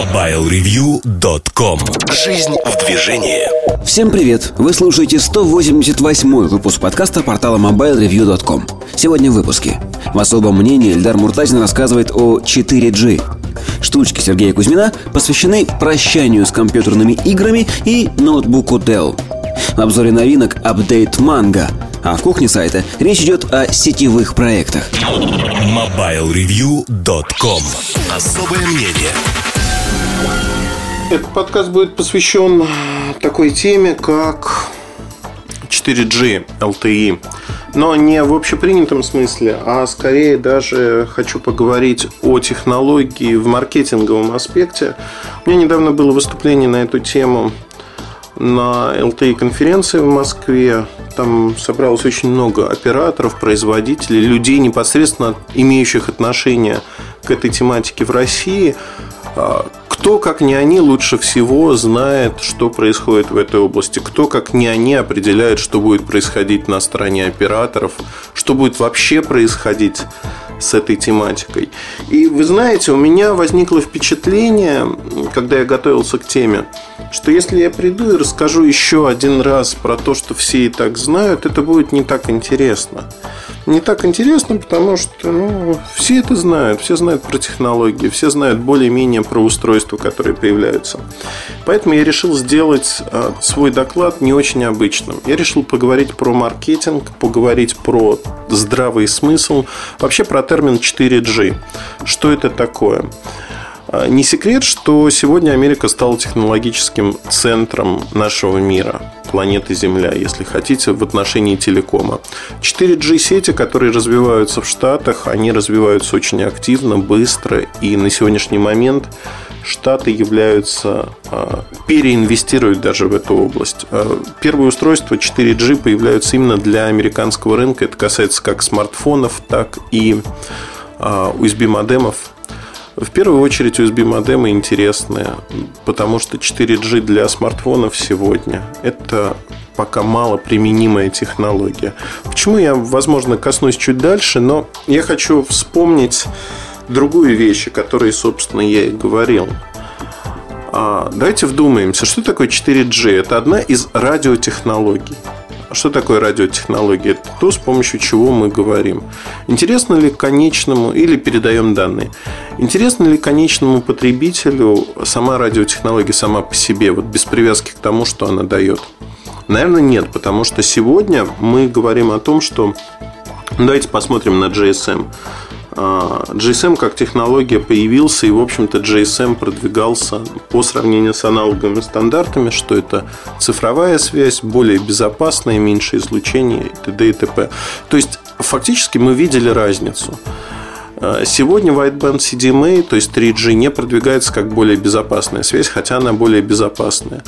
MobileReview.com Жизнь в движении. Всем привет! Вы слушаете 188 выпуск подкаста портала MobileReview.com Сегодня в выпуске. В особом мнении Эльдар Муртазин рассказывает о 4G Штучки Сергея Кузьмина посвящены прощанию с компьютерными играми и ноутбуку Dell. В обзоре новинок апдейт манго а в кухне сайта речь идет о сетевых проектах. MobileReview.com Особое мнение этот подкаст будет посвящен такой теме, как 4G LTE. Но не в общепринятом смысле, а скорее даже хочу поговорить о технологии в маркетинговом аспекте. У меня недавно было выступление на эту тему на LTE-конференции в Москве. Там собралось очень много операторов, производителей, людей, непосредственно имеющих отношение к этой тематике в России – а, кто, как не они, лучше всего знает, что происходит в этой области? Кто, как не они, определяет, что будет происходить на стороне операторов? Что будет вообще происходить с этой тематикой? И вы знаете, у меня возникло впечатление, когда я готовился к теме, что если я приду и расскажу еще один раз про то, что все и так знают, это будет не так интересно не так интересно, потому что ну, все это знают, все знают про технологии, все знают более-менее про устройства, которые появляются. Поэтому я решил сделать э, свой доклад не очень обычным. Я решил поговорить про маркетинг, поговорить про здравый смысл, вообще про термин 4G. Что это такое? А, не секрет, что сегодня Америка стала технологическим центром нашего мира, планеты Земля, если хотите, в отношении телекома. 4G сети, которые развиваются в Штатах, они развиваются очень активно, быстро, и на сегодняшний момент Штаты являются, а, переинвестируют даже в эту область. А, первые устройства 4G появляются именно для американского рынка. Это касается как смартфонов, так и USB-модемов в первую очередь USB модемы интересные, потому что 4G для смартфонов сегодня это пока мало применимая технология. Почему я, возможно, коснусь чуть дальше, но я хочу вспомнить другую вещь, о которой, собственно, я и говорил. А, давайте вдумаемся, что такое 4G? Это одна из радиотехнологий. Что такое радиотехнология? Это то, с помощью чего мы говорим. Интересно ли конечному или передаем данные? Интересно ли конечному потребителю сама радиотехнология сама по себе, вот без привязки к тому, что она дает? Наверное, нет, потому что сегодня мы говорим о том, что давайте посмотрим на GSM. А, GSM как технология появился, и, в общем-то, GSM продвигался по сравнению с аналоговыми стандартами, что это цифровая связь, более безопасная, меньше излучения и т.д. и т.п. То есть, фактически мы видели разницу. А, сегодня Wideband CDMA, то есть 3G, не продвигается как более безопасная связь, хотя она более безопасная.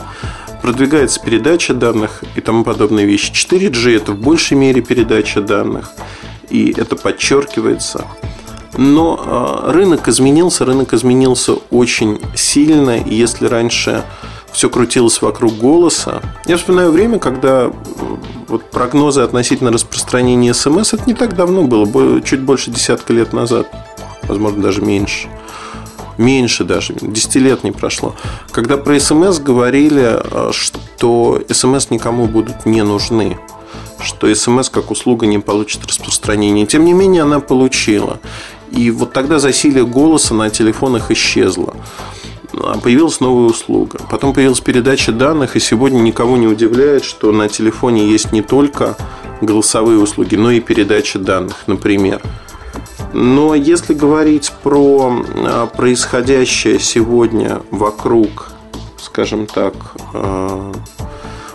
Продвигается передача данных и тому подобные вещи. 4G это в большей мере передача данных, и это подчеркивается. Но а, рынок изменился, рынок изменился очень сильно. Если раньше все крутилось вокруг голоса, я вспоминаю время, когда вот прогнозы относительно распространения СМС, это не так давно было, чуть больше десятка лет назад, возможно, даже меньше. Меньше даже, 10 лет не прошло. Когда про СМС говорили, а, что СМС никому будут не нужны что СМС как услуга не получит распространения. Тем не менее, она получила. И вот тогда засилие голоса на телефонах исчезло. А появилась новая услуга. Потом появилась передача данных, и сегодня никого не удивляет, что на телефоне есть не только голосовые услуги, но и передача данных, например. Но если говорить про а, происходящее сегодня вокруг, скажем так, а,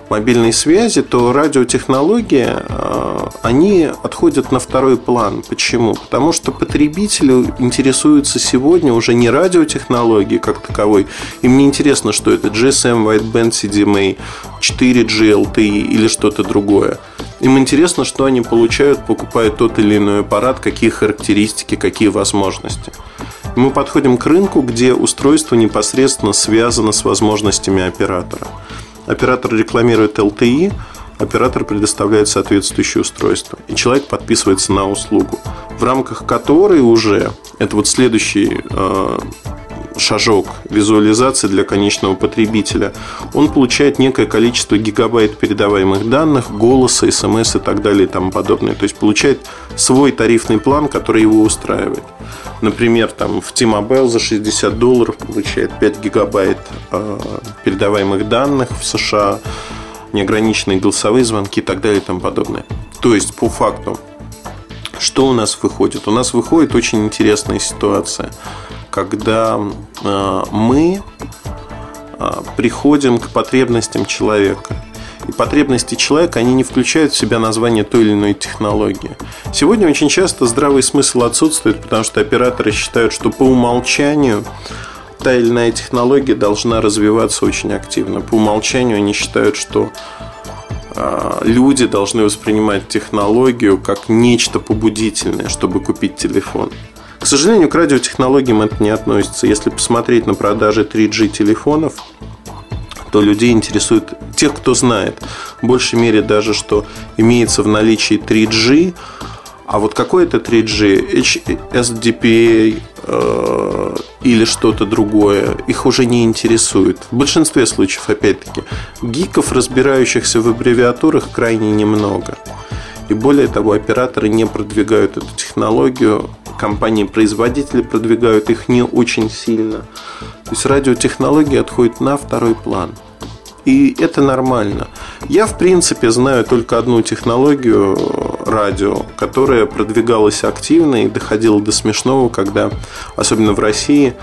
мобильной связи, то радиотехнологии, э, они отходят на второй план. Почему? Потому что потребители интересуются сегодня уже не радиотехнологией как таковой. Им не интересно, что это GSM, Wideband, CDMA, 4G, LTE или что-то другое. Им интересно, что они получают, покупая тот или иной аппарат, какие характеристики, какие возможности. Мы подходим к рынку, где устройство непосредственно связано с возможностями оператора. Оператор рекламирует LTE, оператор предоставляет соответствующее устройство. И человек подписывается на услугу, в рамках которой уже, это вот следующий э, шажок визуализации для конечного потребителя, он получает некое количество гигабайт передаваемых данных, голоса, смс и так далее и тому подобное. То есть получает свой тарифный план, который его устраивает. Например, там в T-Mobile за 60 долларов получает 5 гигабайт э, передаваемых данных в США, неограниченные голосовые звонки и так далее и тому подобное. То есть, по факту, что у нас выходит? У нас выходит очень интересная ситуация, когда э, мы э, приходим к потребностям человека. И потребности человека, они не включают в себя название той или иной технологии. Сегодня очень часто здравый смысл отсутствует, потому что операторы считают, что по умолчанию та или иная технология должна развиваться очень активно. По умолчанию они считают, что а, люди должны воспринимать технологию как нечто побудительное, чтобы купить телефон. Сожалению, к радиотехнологиям это не относится. Если посмотреть на продажи 3G телефонов, то людей интересует тех, кто знает. В большей мере даже, что имеется в наличии 3G, а вот какой это 3G, HSDPA э, или что-то другое, их уже не интересует. В большинстве случаев, опять-таки, гиков, разбирающихся в аббревиатурах, крайне немного. И более того, операторы не продвигают эту технологию, компании-производители продвигают их не очень сильно. То есть радиотехнологии отходят на второй план – и это нормально. Я, в принципе, знаю только одну технологию радио, которая продвигалась активно и доходила до смешного, когда, особенно в России,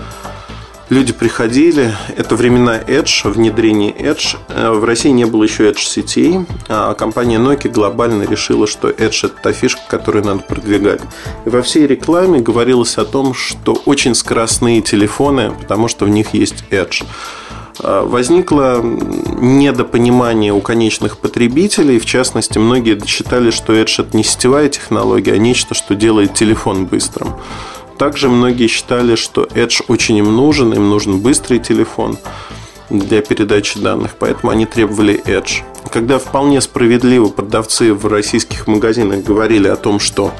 люди приходили. Это времена Edge, внедрение Edge. Э, в России не было еще Edge сетей, а компания Nokia глобально решила, что Edge это та фишка, которую надо продвигать. И во всей рекламе говорилось о том, что очень скоростные телефоны, потому что в них есть Edge. Э, возникло недопонимание у конечных потребителей. В частности, многие считали, что Edge это не сетевая технология, а нечто, что делает телефон быстрым. Также многие считали, что Edge очень им нужен, им нужен быстрый телефон для передачи данных, поэтому они требовали Edge. Когда вполне справедливо продавцы в российских магазинах говорили о том, что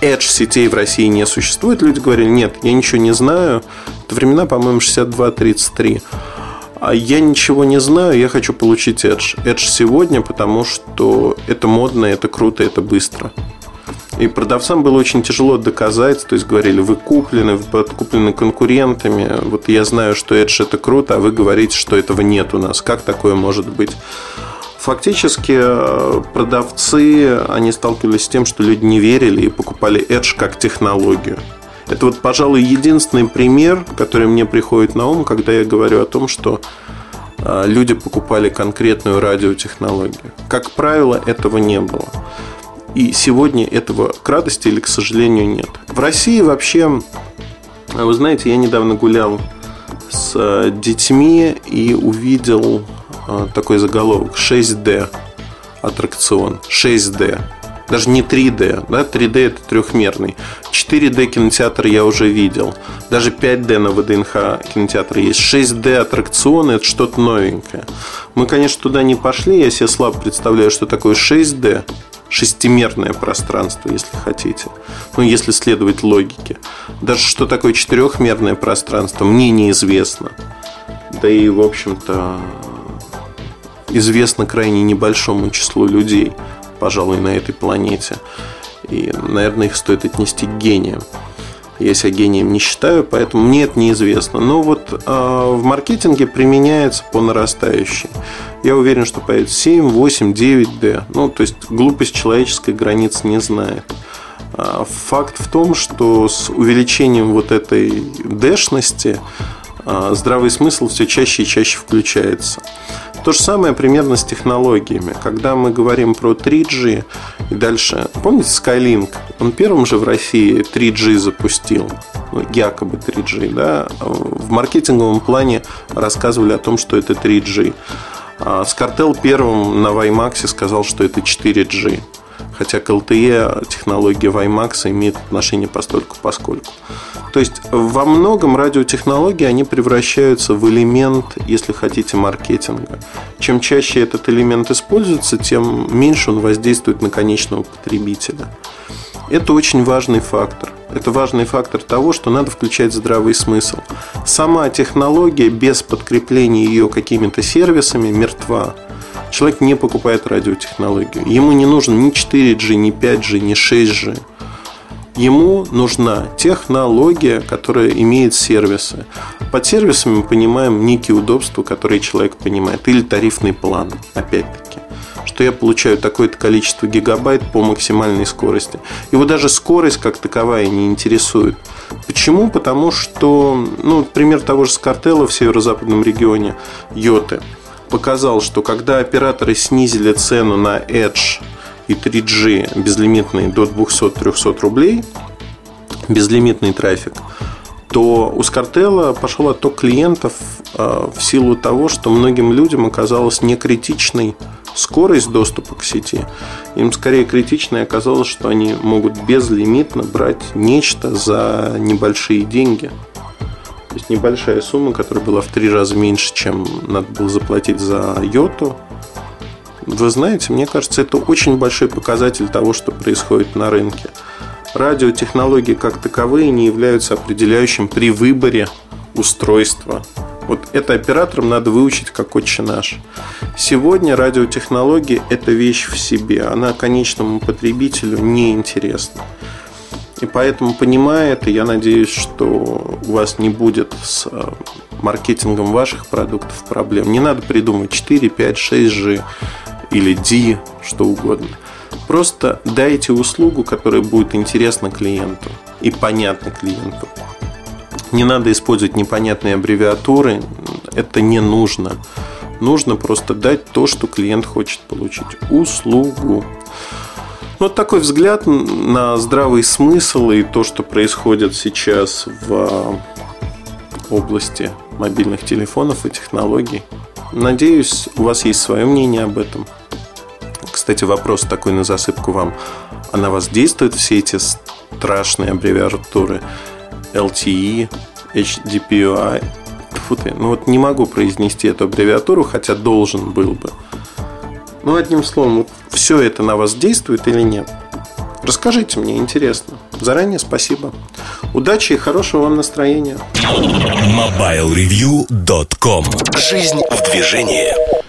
Edge сетей в России не существует, люди говорили, нет, я ничего не знаю. Это времена, по-моему, 62-33 а я ничего не знаю, я хочу получить Edge. Edge сегодня, потому что это модно, это круто, это быстро. И продавцам было очень тяжело доказать, то есть говорили, вы куплены, вы подкуплены конкурентами, вот я знаю, что Edge это круто, а вы говорите, что этого нет у нас. Как такое может быть? Фактически э, продавцы, они сталкивались с тем, что люди не верили и покупали Edge как технологию. Это вот, пожалуй, единственный пример, который мне приходит на ум, когда я говорю о том, что а, люди покупали конкретную радиотехнологию. Как правило, этого не было. И сегодня этого к радости или к сожалению нет. В России вообще, вы знаете, я недавно гулял с а, детьми и увидел а, такой заголовок 6D аттракцион. 6D даже не 3D, да, 3D это трехмерный. 4D кинотеатр я уже видел. Даже 5D на ВДНХ кинотеатр есть. 6D аттракционы это что-то новенькое. Мы, конечно, туда не пошли. Я себе слабо представляю, что такое 6D. Шестимерное пространство, если хотите. Ну, если следовать логике. Даже что такое четырехмерное пространство, мне неизвестно. Да и, в общем-то, известно крайне небольшому числу людей пожалуй, на этой планете. И, наверное, их стоит отнести к гениям. Я себя гением не считаю, поэтому мне это неизвестно. Но вот э, в маркетинге применяется по нарастающей. Я уверен, что появится 7, 8, 9D. Ну, то есть глупость человеческой границ не знает. А факт в том, что с увеличением вот этой дэшности а, здравый смысл все чаще и чаще включается. То же самое примерно с технологиями. Когда мы говорим про 3G и дальше... Помните Skylink? Он первым же в России 3G запустил. Ну, якобы 3G, да? В маркетинговом плане рассказывали о том, что это 3G. А Скартел первым на WiMAX сказал, что это 4G. Хотя к LTE технология WiMAX имеет отношение постольку поскольку. То есть во многом радиотехнологии они превращаются в элемент, если хотите, маркетинга. Чем чаще этот элемент используется, тем меньше он воздействует на конечного потребителя. Это очень важный фактор. Это важный фактор того, что надо включать здравый смысл. Сама технология без подкрепления ее какими-то сервисами мертва. Человек не покупает радиотехнологию. Ему не нужно ни 4G, ни 5G, ни 6G. Ему нужна технология, которая имеет сервисы. Под сервисами мы понимаем некие удобства, которые человек понимает. Или тарифный план, опять-таки что я получаю такое-то количество гигабайт по максимальной скорости. Его даже скорость как таковая не интересует. Почему? Потому что, ну, пример того же Скартелла в северо-западном регионе, Йоты, показал, что когда операторы снизили цену на Edge и 3G безлимитный до 200-300 рублей, безлимитный трафик, то у Скартелла пошел отток клиентов а, в силу того, что многим людям оказалась некритичной скорость доступа к сети. Им скорее критичной оказалось, что они могут безлимитно брать нечто за небольшие деньги. То есть небольшая сумма, которая была в три раза меньше, чем надо было заплатить за йоту. Вы знаете, мне кажется, это очень большой показатель того, что происходит на рынке. Радиотехнологии как таковые не являются определяющим при выборе устройства. Вот это операторам надо выучить как отче наш. Сегодня радиотехнологии – это вещь в себе. Она конечному потребителю не интересна. И поэтому, понимая это, я надеюсь, что у вас не будет с э, маркетингом ваших продуктов проблем. Не надо придумывать 4, 5, 6G или D, что угодно. Просто дайте услугу, которая будет интересна клиенту и понятна клиенту. Не надо использовать непонятные аббревиатуры, это не нужно. Нужно просто дать то, что клиент хочет получить. Услугу. Вот такой взгляд на здравый смысл и то, что происходит сейчас в области мобильных телефонов и технологий. Надеюсь, у вас есть свое мнение об этом. Кстати, вопрос такой на засыпку вам. А на вас действуют все эти страшные аббревиатуры? LTE, HDPI. Фу ты, ну вот не могу произнести эту аббревиатуру, хотя должен был бы. Ну, одним словом, вот все это на вас действует или нет? Расскажите мне, интересно. Заранее спасибо. Удачи и хорошего вам настроения. MobileReview.com Жизнь в движении.